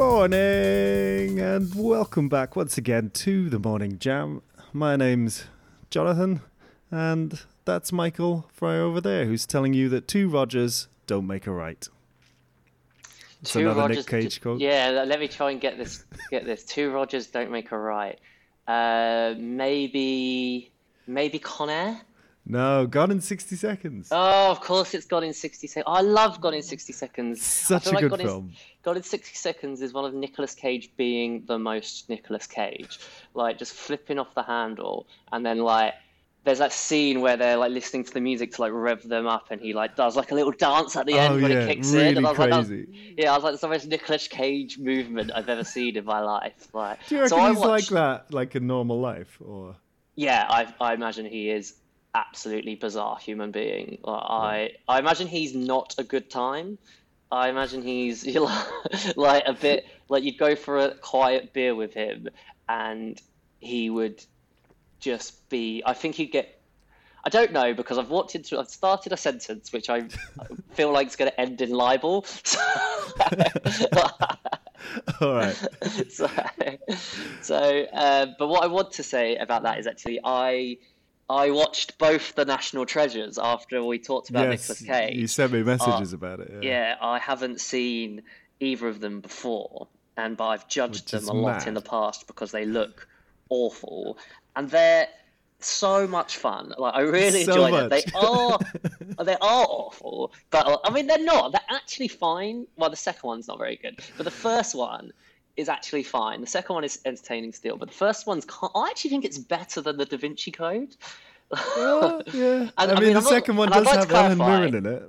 Morning and welcome back once again to the Morning Jam. My name's Jonathan and that's Michael Fry over there who's telling you that two Rogers don't make a right. It's Two another Rogers, Nick Cage quote. Yeah, let- let me try and get this. Get this. Two Rogers don't make a right. Uh, maybe, maybe Con Air. No, gone in 60 seconds. Oh, of course, it's Gone in 60 Seconds. I love Gone in 60 Seconds. Such a like good Gone in- film. Gone in 60 Seconds is one of Nicolas Cage being the most Nicolas Cage. Like, just flipping off the handle, and then, like, there's that scene where they're, like, listening to the music to, like, rev them up, and he, like, does, like, a little dance at the oh, end Oh, when yeah, it kicks in. really And I was like, was- crazy. yeah, I was like, it's the most Nicolas Cage movement I've ever seen in my life. Like, Do you reckon so he's like that, like in normal life? Or Yeah, I, I imagine he is absolutely bizarre human being. Like, I I imagine he's not a good time. I imagine he's like a bit like you'd go for a quiet beer with him, and he would just be. I think he'd get. I don't know because I've walked into. I've started a sentence which I feel like is going to end in libel. all right. so, so uh, but what I want to say about that is actually I I watched both the National Treasures after we talked about yes, Nicolas Cage. you sent me messages about it. Yeah. Yeah, I haven't seen either of them before, and but I've judged Which them a lot in the past because they look awful, and they're so much fun. Like I really So enjoyed it. They are they are awful, but uh, I mean they're not. They're actually fine. Well, the second one's not very good, but the first one is actually fine. The second one is entertaining still, but the first one's. I actually think it's better than the Da Vinci Code. Oh, yeah. And, I I mean, mean, the I'm not- second one does like have to Ellen clarify- Mirren in it.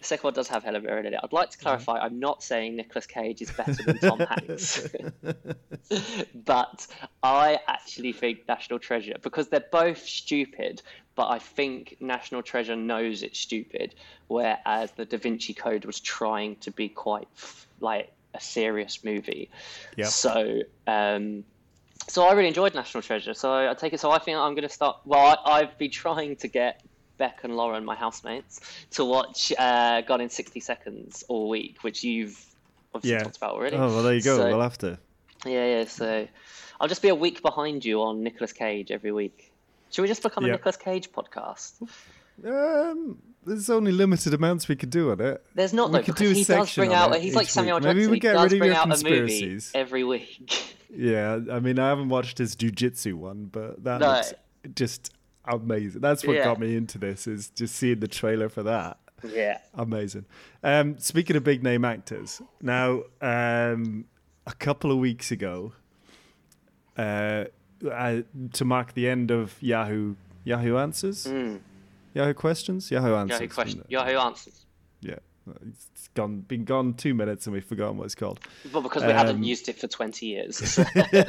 The second one does have Helen Mirren in it. I'd like to clarify, mm-hmm. I'm not saying Nicolas Cage is better than Tom Hanks, but I actually think National Treasure because they're both stupid. But I think National Treasure knows it's stupid, whereas the Da Vinci Code was trying to be quite like a serious movie. Yep. So. Um, so I really enjoyed National Treasure. So I take it. So I think I'm going to start. Well, I, I've been trying to get Beck and Lauren, my housemates, to watch uh, Gone in 60 Seconds all week, which you've obviously Yeah. talked about already. Oh, well, there you go. So- we'll have to. Yeah, yeah. So I'll just be a week behind you on Nicolas Cage every week. Should we just become a Yeah. Nicolas Cage podcast? Um, there's only limited amounts we could do on it. There's not We though, could do a he does bring out. He's like Samuel week. Jackson. Maybe we get rid of your out a movie conspiracies. every week. Yeah, I mean, I haven't watched his jujitsu one, but that No. looks just amazing. That's what Yeah. got me into this is just seeing the trailer for that. yeah. Amazing. Um, speaking of big name actors, now um, a couple of weeks ago, uh, uh, to mark the end of Yahoo Yahoo Answers, Mm. Yahoo Questions, Yahoo Answers. Yahoo question. Yahoo answers. Yeah, it's gone. Been gone two minutes, and we've forgotten what it's called. But because we hadn't Um, used it for 20 years. So. yeah.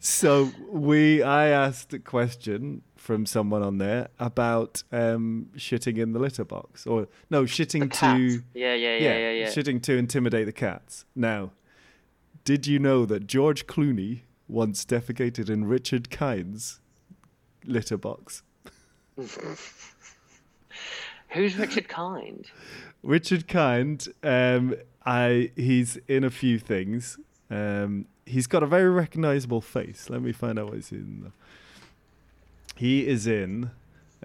So we, I asked a question from someone on there about um, shitting in the litter box, or no, shitting to Yeah, yeah, yeah, yeah, yeah. shitting to intimidate the cats. Now, did you know that George Clooney once defecated in Richard Kind's litter box? Who's Richard Kind? Richard Kind, um, I he's in a few things. Um, he's got a very recognizable face. Let me find out what he's in. He is in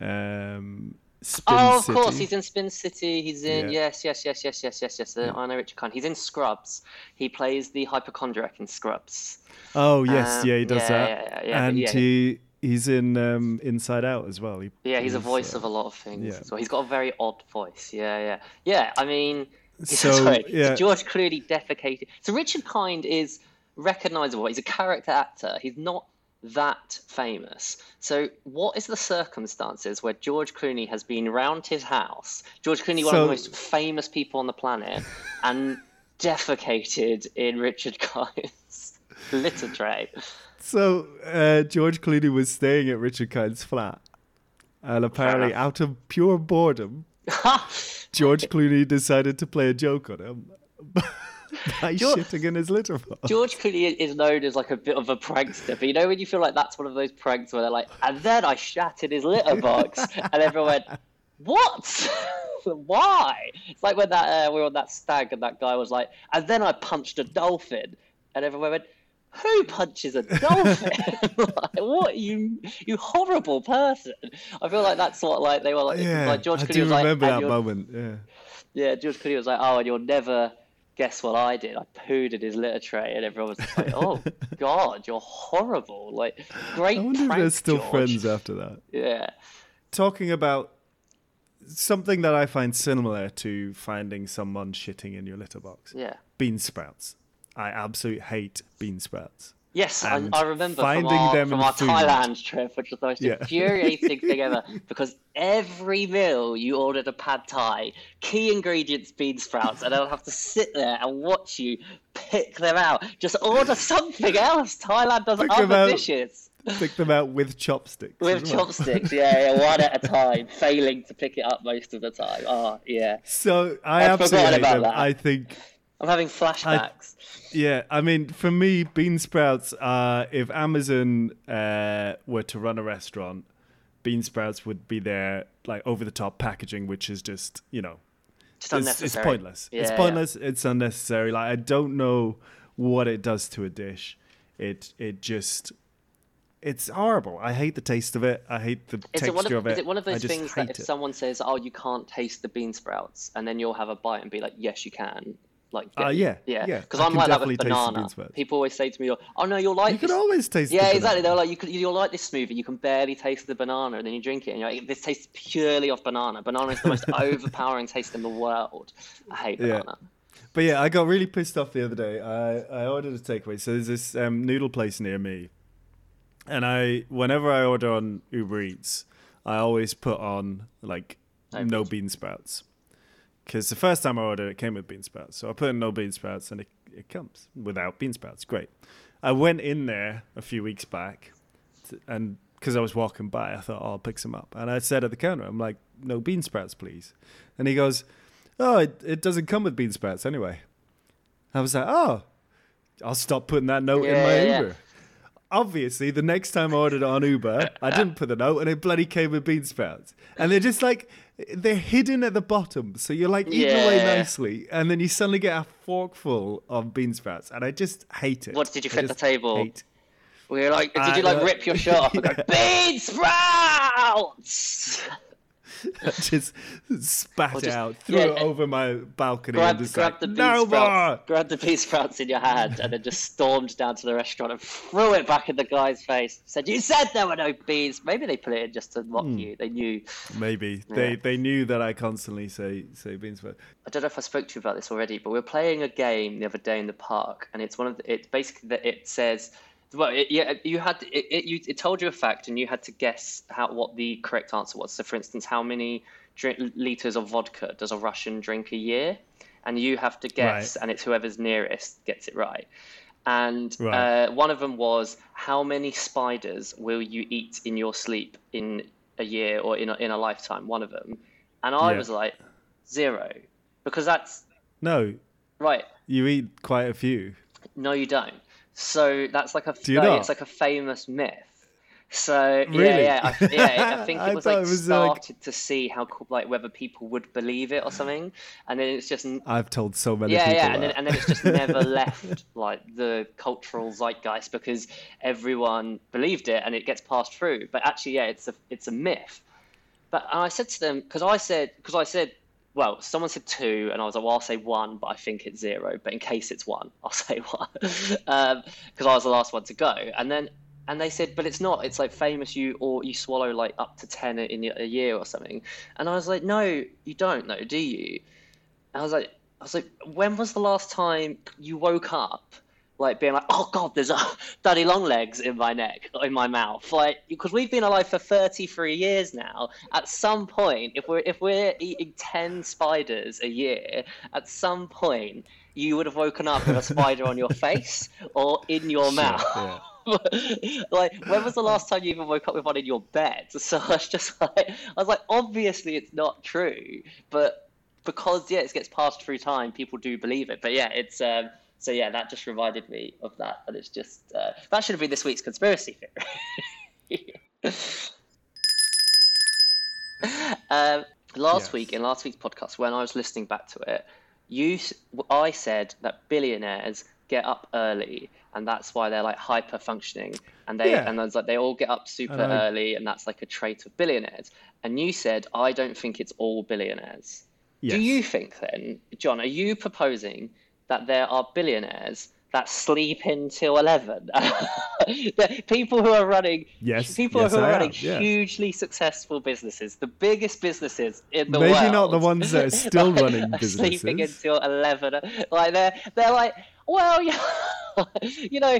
um, Spin oh, of City. course, he's in Spin City. He's in Yeah. yes, yes, yes, yes, yes, yes, yes. uh, I know Richard Kind. He's in Scrubs. He plays the hypochondriac in Scrubs. Oh yes, Um, yeah, he does yeah, that. yeah, yeah, yeah, and he he's in um, Inside Out as well. He, Yeah, he's a voice uh, of a lot of things. yeah. as well. He's got a very odd voice. Yeah, yeah, yeah. I mean, So, sorry, yeah. George Clooney defecated. So Richard Kind is recognizable. He's a character actor. He's not that famous. So what is the circumstances where George Clooney has been round his house? George Clooney, one of the most famous people on the planet, and defecated in Richard Kind's litter tray. So uh, George Clooney was staying at Richard Kind's flat, and apparently, out of pure boredom, George Clooney decided to play a joke on him by George- shitting in his litter box. George Clooney is known as like a bit of a prankster, but you know when you feel like that's one of those pranks where they're like, and then I shat in his litter box, and everyone went, "What?" Why? It's like when that uh, we were on that stag and that guy was like, and then I punched a dolphin, and everyone went, "Who punches a dolphin? like, what you you horrible person?" I feel like that's what like they were like. Yeah, like George I Clooney do was like, remember "And that moment. Yeah. yeah, George Clooney was like, "Oh, and you'll never guess what I did. I pooed in his litter tray," and everyone was like, "Oh God, you're horrible!" Like, great I wonder if they're still George. friends after that. Yeah, Talking about something that I find similar to finding someone shitting in your litter box. yeah. Bean sprouts. I absolutely hate bean sprouts. Yes, I, I remember finding from our, them from our food. Thailand trip, which was the most Yeah. infuriating thing ever, because every meal you ordered a pad thai, key ingredients bean sprouts, and I'll have to sit there and watch you pick them out. Just order something else. Thailand does Pick other dishes Pick them out with chopsticks. with well. chopsticks. Yeah, yeah, one at a time, failing to pick it up most of the time. Oh, yeah. So I I'd absolutely hate about them. that. I think I'm having flashbacks. Yeah, I mean, for me, bean sprouts. Uh, if Amazon uh, were to run a restaurant, bean sprouts would be there, like over the top packaging, which is just you know, Just it's, unnecessary. it's pointless. Yeah, it's yeah. pointless. It's unnecessary. Like I don't know what it does to a dish. It it just. It's horrible. I hate the taste of it. I hate the Is texture it, of, of it. is it one of those things that if it. someone says, "Oh, you can't taste the bean sprouts," and then you'll have a bite and be like, "Yes, you can." Like, Uh, yeah, yeah, yeah. Because I'm can like that with the banana. People always say to me, "Oh no, you'll like You this." can always taste. the yeah, banana. exactly. They're like, you could, you'll like this smoothie. You can barely taste the banana, and then you drink it, and you're like, "This tastes purely of banana. Banana is the most overpowering taste in the world." I hate Yeah. banana. But yeah, I got really pissed off the other day. I, I ordered a takeaway. So there's this um, noodle place near me, and I whenever I order on Uber Eats, I always put on like No no, bean sprouts. Because the first time I ordered, it came with bean sprouts. So I put in no bean sprouts, and it, it comes without bean sprouts. Great. I went in there a few weeks back, t- and because I was walking by, I thought, oh, I'll pick some up. And I said at the counter, I'm like, no bean sprouts, please. And he goes, oh, it, it doesn't come with bean sprouts anyway. I was like, oh, I'll stop putting that note in my yeah, yeah. Obviously, the next time I ordered on Uber, I didn't put the note, and it bloody came with bean sprouts. And they're just like they're hidden at the bottom, so you're like eating away nicely, and then you suddenly get a forkful of bean sprouts, and I just hate it. What did you flip the table? hate- We were like, did I you like rip your shirt off and go, bean sprouts? Just spat just- out, threw yeah, it over my balcony, grab, and just grab like, the bean no more. sprouts, grab the bean sprouts in your hand, and then just stormed down to the restaurant and threw it back in the guy's face. Said, "You said there were no beans." Maybe they put it in just to mock Hmm. you. They knew. Maybe they Yeah. they knew that I constantly say say bean sprouts. I don't know if I spoke to you about this already, but we were playing a game the other day in the park, and it's one of the, it's basically that it says. Well, it, yeah, you had it, it. You, it told you a fact, and you had to guess how what the correct answer was. So, for instance, how many drink, liters of vodka does a Russian drink a year? And you have to guess, Right. and it's whoever's nearest gets it right. And Right. uh, one of them was, how many spiders will you eat in your sleep in a year or in a, in a lifetime? One of them, and I Yeah. was like, zero, because that's No, right. you eat quite a few. No, you don't. So that's like a Do you not? it's like a famous myth. So Really? yeah, yeah, I, yeah. I think it was like it was, like- started to see how like whether people would believe it or something, and then it's just I've told so many yeah, people yeah, that. and then and then it's just never left like the cultural zeitgeist because everyone believed it and it gets passed through. But actually, yeah, it's a it's a myth. But and I said to them because I said because I said well, someone said two, and I was like, well, I'll say one, but I think it's zero. But in case it's one, I'll say one um, because I was the last one to go. And then and they said, but it's not. It's like famous you or you swallow like up to ten in a year or something. And I was like, no, you don't know, do you? And I was like, I was like, when was the last time you woke up, like being like, oh god, there's a daddy long legs in my neck, in my mouth, like because we've been alive for 33 years now. At some point, if we're if we're eating 10 spiders a year, at some point you would have woken up with a spider on your face or in your mouth. yeah. like when was the last time you even woke up with one in your bed so i was just like i was like obviously it's not true but because yeah it gets passed through time people do believe it but yeah it's um so yeah that just reminded me of that and it's just uh, that should have been this week's conspiracy theory um last Yes. week in last week's podcast when I was listening back to it, you I said that billionaires get up early and that's why they're like hyper functioning and they Yeah. and there's like they all get up super And I- early and that's like a trait of billionaires. And you said I don't think it's all billionaires. Yes. Do you think then, John, are you proposing that there are billionaires that sleep until 11? People who are running Yes, people yes, who are I running am, yeah. hugely successful businesses, the biggest businesses in the Maybe world. Maybe not the ones that are still running are Sleeping until 11. Like they're they're like, well, yeah, you know,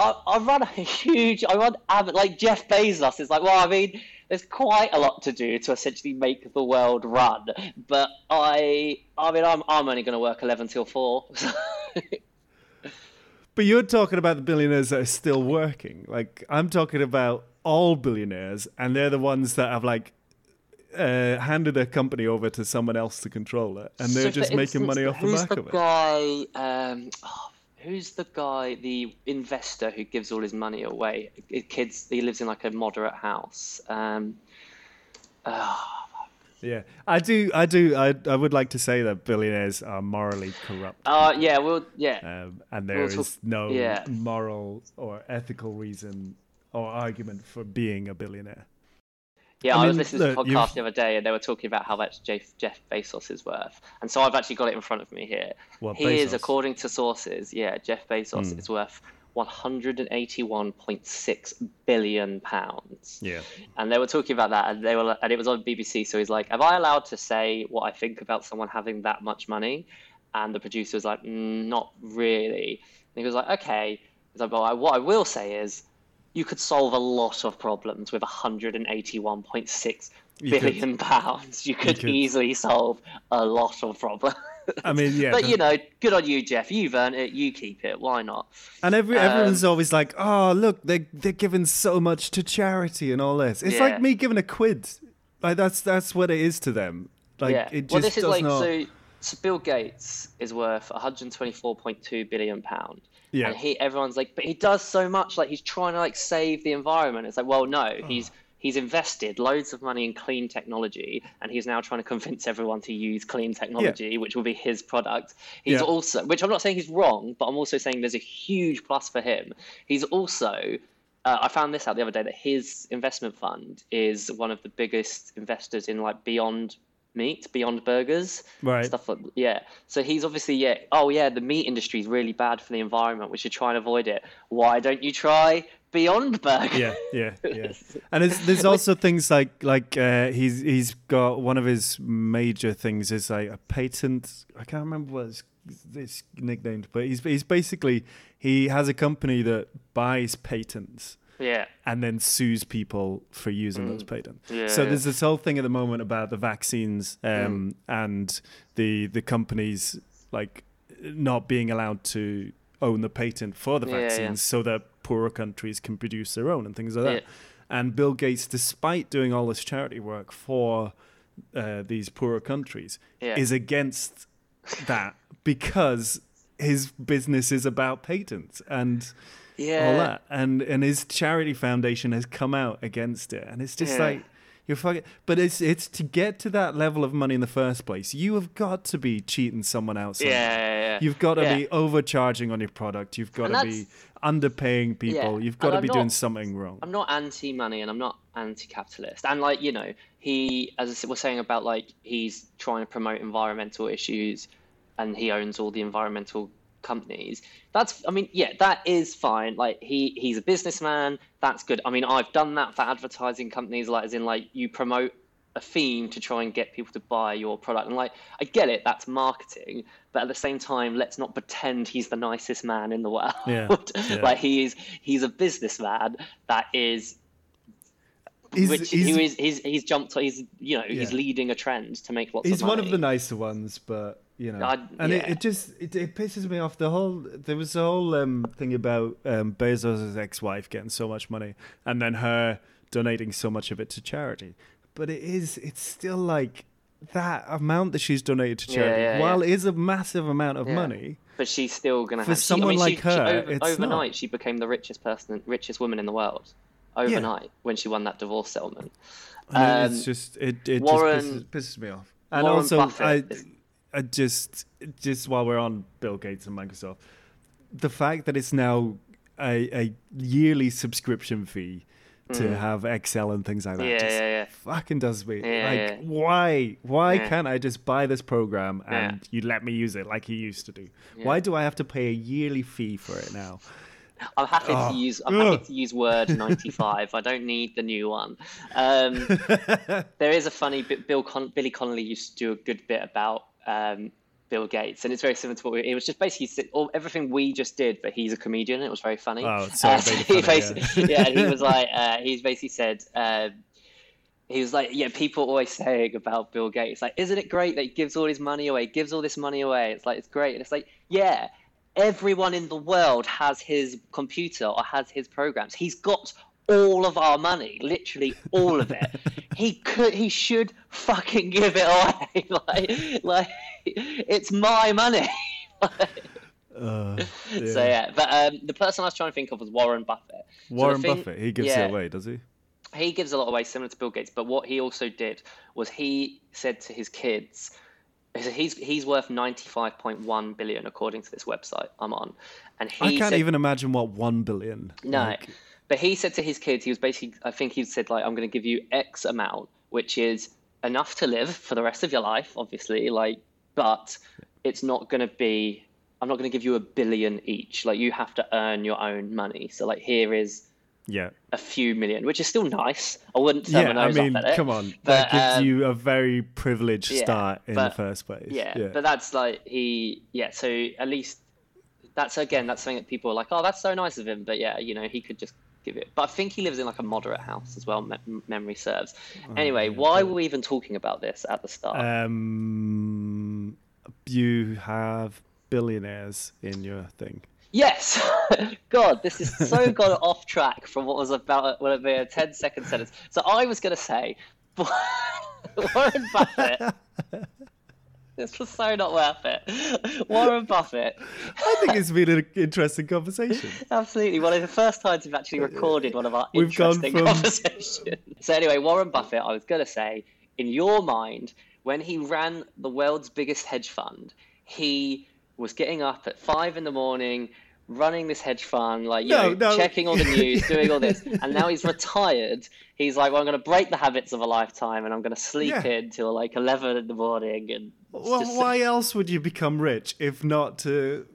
I, I run a huge, I run like Jeff Bezos is like, well, I mean, there's quite a lot to do to essentially make the world run, but I, I mean, I'm I'm only going to work 11 till four. But you're talking about the billionaires that are still working. Like I'm talking about all billionaires, and they're the ones that have like uh, handed their company over to someone else to control it, and they're So, just making money off the back the of it. guy? Um, oh, who's the guy? The investor who gives all his money away. Kids. He lives in like a moderate house. Um, ah, Yeah, I do. I do. I I would like to say that billionaires are morally corrupt, uh, yeah. Well, yeah. um, and there We'll is talk- no yeah. moral or ethical reason or argument for being a billionaire. Yeah, I I, was mean, listening to look, a podcast you've- the other day, and they were talking about how much Jeff, Jeff Bezos is worth, and so I've actually got it in front of me here. What, he is, according to sources, yeah, Jeff Bezos Hmm. is worth 181.6 billion pounds. Yeah, And they were talking about that, and they were, and it was on BBC. So he's like, "Am I allowed to say what I think about someone having that much money?" And the producer was like, mm, "Not really." And he was like, "Okay." He's like, "But I- what I will say is, you could solve a lot of problems with 181.6 You could. pounds. You could, could. easily solve a lot of problems." I mean, yeah, but you know, good on you, Jeff. You've earned it. You keep it. Why not? And every Um, everyone's always like, "Oh, look, they they're giving so much to charity and all this." It's Yeah. like me giving a quid. Like that's that's what it is to them. Like yeah. it just well, this is does like not. so. So Bill Gates is worth 124.2 billion pound. Yeah. And he, everyone's like, but he does so much. Like he's trying to like save the environment. It's like, well, no, Oh. he's he's invested loads of money in clean technology, and he's now trying to convince everyone to use clean technology, which will be his product. He's Yeah. also, which I'm not saying he's wrong, but I'm also saying there's a huge plus for him. He's also. Uh, I found this out the other day that his investment fund is one of the biggest investors in like Beyond Meat, Beyond Burgers, Right. stuff like yeah. So he's obviously yeah. Oh yeah, the meat industry is really bad for the environment. We should try and avoid it. Why don't you try Beyond Burger? yeah, yeah, yeah. And there's there's also things like like uh, he's he's got one of his major things is like a patent. I can't remember what it's, it's nicknamed, but he's he's basically he has a company that buys patents yeah. and then sues people for using those patents. Mm. Yeah, so yeah. there's this whole thing at the moment about the vaccines Mm. um, and the the companies like not being allowed to own the patent for the vaccines so that poorer countries can produce their own and things like that. And Bill Gates, despite doing all this charity work for uh, these poorer countries, is against that because his business is about patents and Yeah. all that. And and his charity foundation has come out against it, and it's just Yeah. like you're fucking. But it's it's to get to that level of money in the first place, you have got to be cheating someone else. Yeah, yeah, yeah. You've got to Yeah. be overcharging on your product. You've got And to be underpaying people. You've got And to I'm be doing something wrong. I'm not anti-money and I'm not anti-capitalist. And like you know, he as I was saying about like he's trying to promote environmental issues, and he owns all the environmental companies. That's I mean, yeah, that is fine. Like he he's a businessman. That's good. I mean, I've done that for advertising companies. Like as in like you promote a theme to try and get people to buy your product. And like I get it, that's marketing. But at the same time, let's not pretend he's the nicest man in the world. Yeah, yeah. like he is he's a businessman that is He's, which he's, who is he's he's jumped he's you know he's leading a trend to make lots he's of money. one of the nicer ones, but you know, I- and it, yeah. it just it, it pisses me off. The whole there was a whole um, thing about um, Bezos' ex-wife getting so much money, and then her donating so much of it to charity. But it is it's still like that amount that she's donated to charity, yeah, while yeah. it is a massive amount of money. but she's still gonna For have she- someone I mean, like she, she, her, over, it's not. overnight she became the richest person richest woman in the world overnight when she won that divorce settlement. Um, it's just it, it Warren- just pisses, pisses me off. And Warren also, Buffett I, is- I just just while we're on Bill Gates and Microsoft, the fact that it's now a, a yearly subscription fee to mm. have Excel and things like that. Yeah, just yeah, yeah. fucking does me. Like, why? Why can't I just buy this program and you let me use it like you used to do? Why do I have to pay a yearly fee for it now? I'm happy Oh, to ah. use. I'm ugh. happy to use Word 95. I don't need the new one. Um, there is a funny bit. Bill Con- Billy Connolly used to do a good bit about um, Bill Gates, and it's very similar to what we, it was. Just basically all, everything we just did, but he's a comedian. It was very funny. Oh, sorry, Uh, funny, basically, yeah. and he was like, uh, he's basically said. Um, he was like, yeah, people always saying about Bill Gates, like, isn't it great that he gives all his money away, gives all this money away? It's like, it's great. And it's like, yeah, everyone in the world has his computer or has his programs. He's got all of our money, literally all of it. he could, he should fucking give it away. like, like, it's my money. Uh, So yeah, but um, the person I was trying to think of was Warren Buffett. So Warren thing- Buffett, he gives yeah, it away, does he? he gives a lot away similar to Bill Gates, but what he also did was he said to his kids, he's he's worth ninety five point one billion according to this website I'm on, and he I can't said, even imagine what one billion. no, like- but he said to his kids, he was basically I think he said like I'm going to give you X amount, which is enough to live for the rest of your life, obviously, like, but it's not going to be. I'm not going to give you a billion each. Like you have to earn your own money. So like here is yeah. a few million, which is still nice. I wouldn't turn Yeah, my I nose mean, up at it. come on. But, that gives um, you a very privileged yeah, start in but- the first place. Yeah, but that's like he. Yeah, so at least that's again that's something that people are like, oh, that's so nice of him. But yeah, you know, he could just give it. But I think he lives in like a moderate house as well. Me- memory serves. Oh, Anyway, why were we even talking about this at the start? um, you have billionaires in your thing. Yes, God, this is so gone off track from what was about what would be a 10 second sentence. So I was going to say, Warren Buffett. This was so not worth it. Warren Buffett, I think it's been an interesting conversation. absolutely one of the first times we've actually recorded one of our We've interesting from- conversations. So anyway, Warren Buffett, I was going to say, in your mind, when he ran the world's biggest hedge fund, he was getting up at five in the morning, running this hedge fund, like you No, know, no. checking all the news, doing all this, and now he's retired. He's like, well, I'm going to break the habits of a lifetime, and I'm going to sleep Yeah. in till like eleven in the morning, and Well, just- why else would you become rich if not to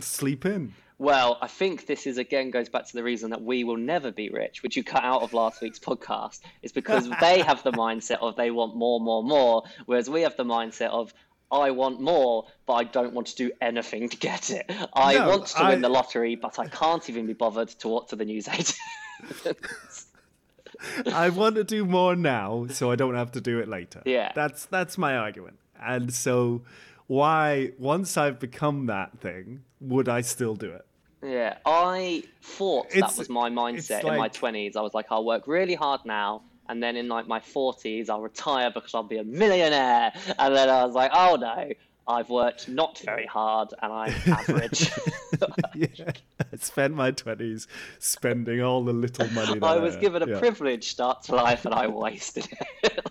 sleep in? Well, I think this is again goes back to the reason that we will never be rich, which you cut out of last week's podcast, is because they have the mindset of they want more, more, more, whereas we have the mindset of I want more, but I don't want to do anything to get it. I No, want to I- win the lottery, but I can't even be bothered to talk to the news agent. I want to do more now, so I don't have to do it later. Yeah. that's that's my argument. And so, why once I've become that thing, would I still do it? Yeah, I thought It's- that was my mindset it's in my twenties. I was like, I'll work really hard now, and then in like my forties, I'll retire because I'll be a millionaire. And then I was like, oh no, I've worked not very hard, and I'm average. yeah, I spent my twenties spending all the little money. That I was given a yeah. privileged start to life, and I wasted it.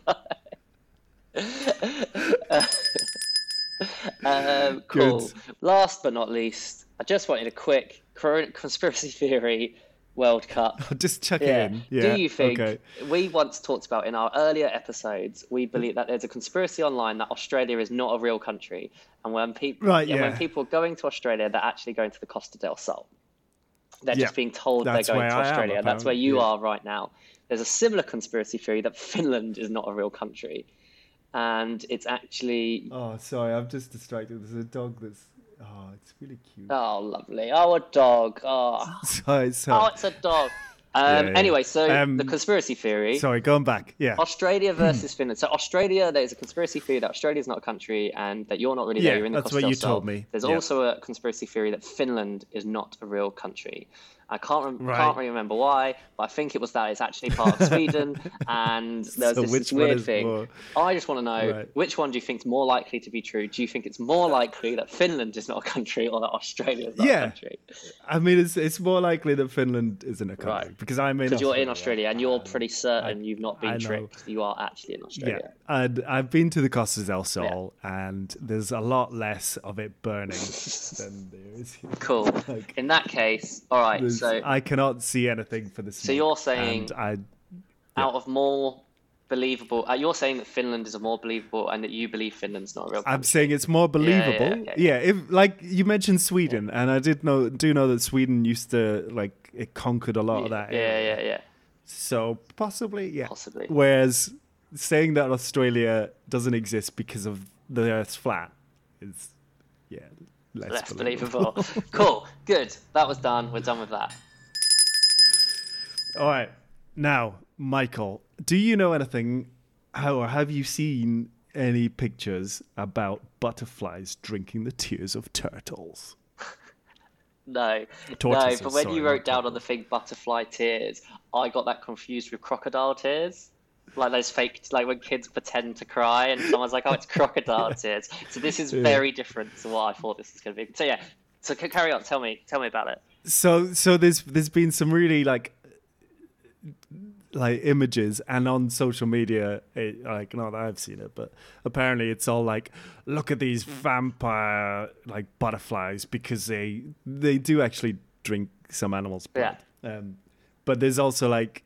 um, cool. Good. Last but not least, I just wanted a quick cor- conspiracy theory World Cup. Just check Yeah. in. Yeah. Do you think Okay. we once talked about in our earlier episodes? We mm. believe that there's a conspiracy online that Australia is not a real country, and when people Right, when yeah. people are going to Australia, they're actually going to the Costa del Sol. They're Yeah. just being told That's they're going to I am, Australia. That's where you are right now. There's a similar conspiracy theory that Finland is not a real country, and it's actually Oh, sorry, I'm just distracted. There's a dog that's. Oh, it's really cute. oh lovely. Oh, a dog. Oh, Sorry, sorry. oh, it's a dog. Um, Yeah, yeah. Anyway, so Um, the conspiracy theory. Sorry, going back. Yeah. Australia versus Finland. So Australia, there's a conspiracy theory that Australia is not a country and that you're not really Yeah, there. You're in the that's what you told me. There's Yeah. also a conspiracy theory that Finland is not a real country. I can't rem- Right. can't really remember why, but I think it was that it's actually part of Sweden, and there's So this, this weird thing. more- I just want to know Right. which one do you think is more likely to be true? Do you think it's more likely that Finland is not a country or that Australia is not Yeah. a country? I mean, it's it's more likely that Finland isn't a country Right. because I'm in. Because you're in Australia and you're pretty certain you've not been tricked. You are actually in Yeah, Australia. and I've been to the Costa del Sol, and there's a lot less of it burning than there is. Here. Cool. Like, In that case, all right. So I cannot see anything for the smoke. you're saying- I out of more believable, uh, you're saying that Finland is a more believable, and that you believe Finland's not a real. I'm saying it's more yeah, believable. Yeah, okay. if like you mentioned Sweden, and I did know do know that Sweden used to like it conquered a lot of that. yeah, yeah, yeah. So possibly, yeah. Possibly. Whereas saying that Australia doesn't exist because of the Earth's flat is, yeah, less, Less believable. believable. cool. Good. That was done. We're done with that. All right, now Michael, do you know anything? How or have you seen any pictures about butterflies drinking the tears of turtles? No, Tortoises, no. But when sorry, you wrote down on the thing butterfly tears, I got that confused with crocodile tears. Like those fake, like when kids pretend to cry and someone's like, "Oh, it's crocodile tears." So this is Yeah. very different to what I thought this was going to be. So yeah, so carry on. Tell me, tell me about it. so so there's there's been some really like like images and on social media it, like not that i've seen it but apparently it's all like look at these vampire like butterflies because they they do actually drink some animals blood um, but there's also like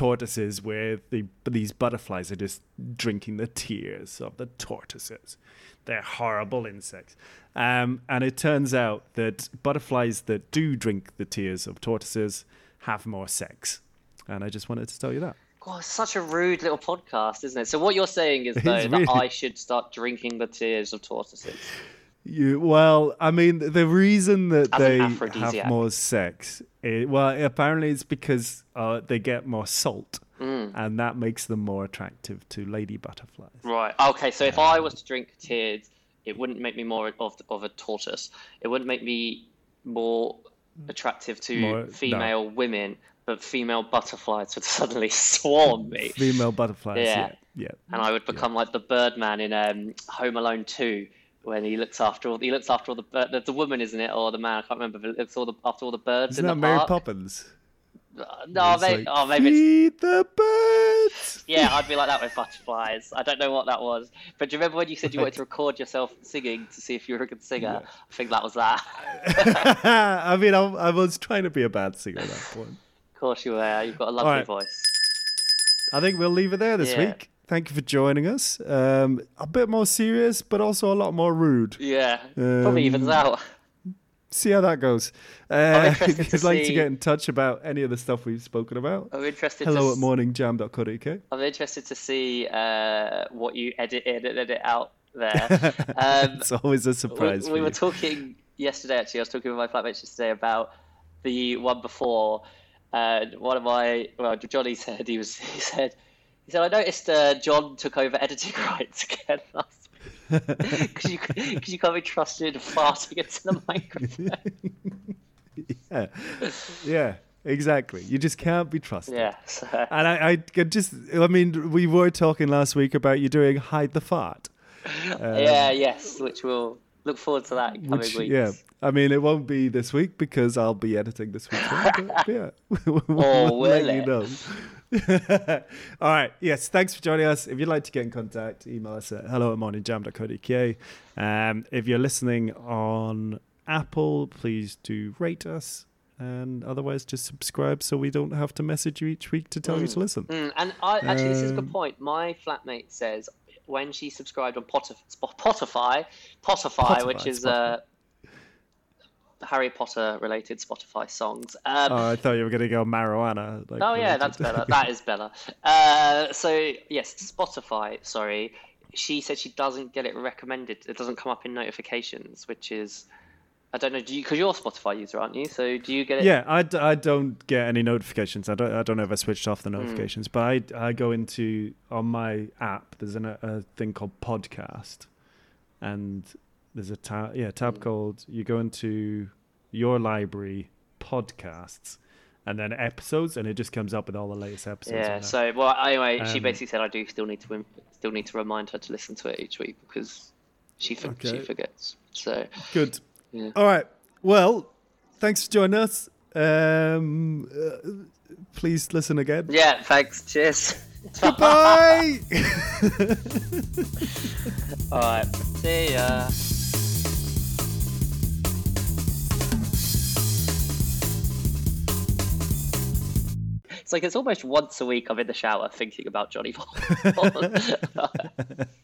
tortoises where the these butterflies are just drinking the tears of the tortoises. They're horrible insects. Um, and it turns out that butterflies that do drink the tears of tortoises have more sex. And i just wanted to tell you that. God, it's such a rude little podcast, isn't it? So what you're saying is though is that I should start drinking the tears of tortoises. You well, I mean, the reason that As they have more sex, it, well, apparently it's because uh, they get more salt, Mm. and that makes them more attractive to lady butterflies. Right. Okay. So if I was to drink tears, it wouldn't make me more of of a tortoise. It wouldn't make me more attractive to More- no. female women, but female butterflies would suddenly swarm me, Female butterflies, yeah, Yeah. yeah. and I would become like the Birdman in um, Home Alone Two. When he looks after all, he looks after all the bird, the, the woman, isn't it, or the man? I can't remember. But looks all the after all the birds Isn't in that the Mary park. Poppins? Uh, no, maybe, like, oh, maybe it's feed the birds. Yeah, I'd be like that with butterflies. I don't know what that was. But do you remember when you said you wanted to record yourself singing to see if you were a good singer? I think that was that. I mean, I, I was trying to be a bad singer at that point. of course you were. You've got a lovely Alright. voice. I think we'll leave it there this Yeah. week. Thank you for joining us. Um, a bit more serious, but also a lot more rude. Yeah, probably evens Um, out. see how that goes. Uh, if you'd like to get in touch about any of the stuff we've spoken about, I'm interested. hello to, at morningjam.co.uk. I'm interested to see uh, what you edit in and edit out there. Um, it's always a surprise. we for were talking yesterday. Actually, I was talking with my flatmates yesterday about the one before. And one of my well, Johnny said he was. He said he said I noticed uh, John took over editing rights again last week because you you can't be trusted farting into the microphone. yeah. yeah, exactly. You just can't be trusted. yeah. So, And I, I just, I mean, we were talking last week about you doing hide the fart. yeah. Yes. Which we'll look forward to that in coming Which, weeks. yeah, I mean, it won't be this week because I'll be editing this week. yeah, we'll Or will you it? know. All right. Yes. Thanks for joining us. If you'd like to get in contact, email us at hello at morningjam.co.uk. Um, if you're listening on Apple, please do rate us. And otherwise, just subscribe so we don't have to message you each week to tell you to listen. Mm, and I actually, this is a Um, good point. My flatmate says when she subscribed on Potif- Spotify, Spotify, which Spotify, is uh, Harry Potter related Spotify songs. Um, Oh, I thought you were going to go marijuana. Like oh yeah, that's better. that is better. Uh, so yes, Spotify. Sorry, she said she doesn't get it recommended. It doesn't come up in notifications, which is. I don't know. Do you? Because you're a Spotify user, aren't you? So do you get it? Yeah, I, d- I don't get any notifications. I don't I don't know if I switched off Hmm. the notifications, but I, I go into on my app. There's an, a thing called podcast, and there's a tab yeah tab Hmm. called you go into your library podcasts and then episodes, and it just comes up with all the latest episodes. Yeah. So well, anyway, she Um, basically said I do still need to still need to remind her to listen to it each week because she for- she forgets. So Good. Yeah. All right. Well, thanks for joining us. Um, uh, please listen again. yeah, thanks. Cheers. Bye. Bye. All right. See ya. It's like it's almost once a week I'm in the shower thinking about Johnny Paul.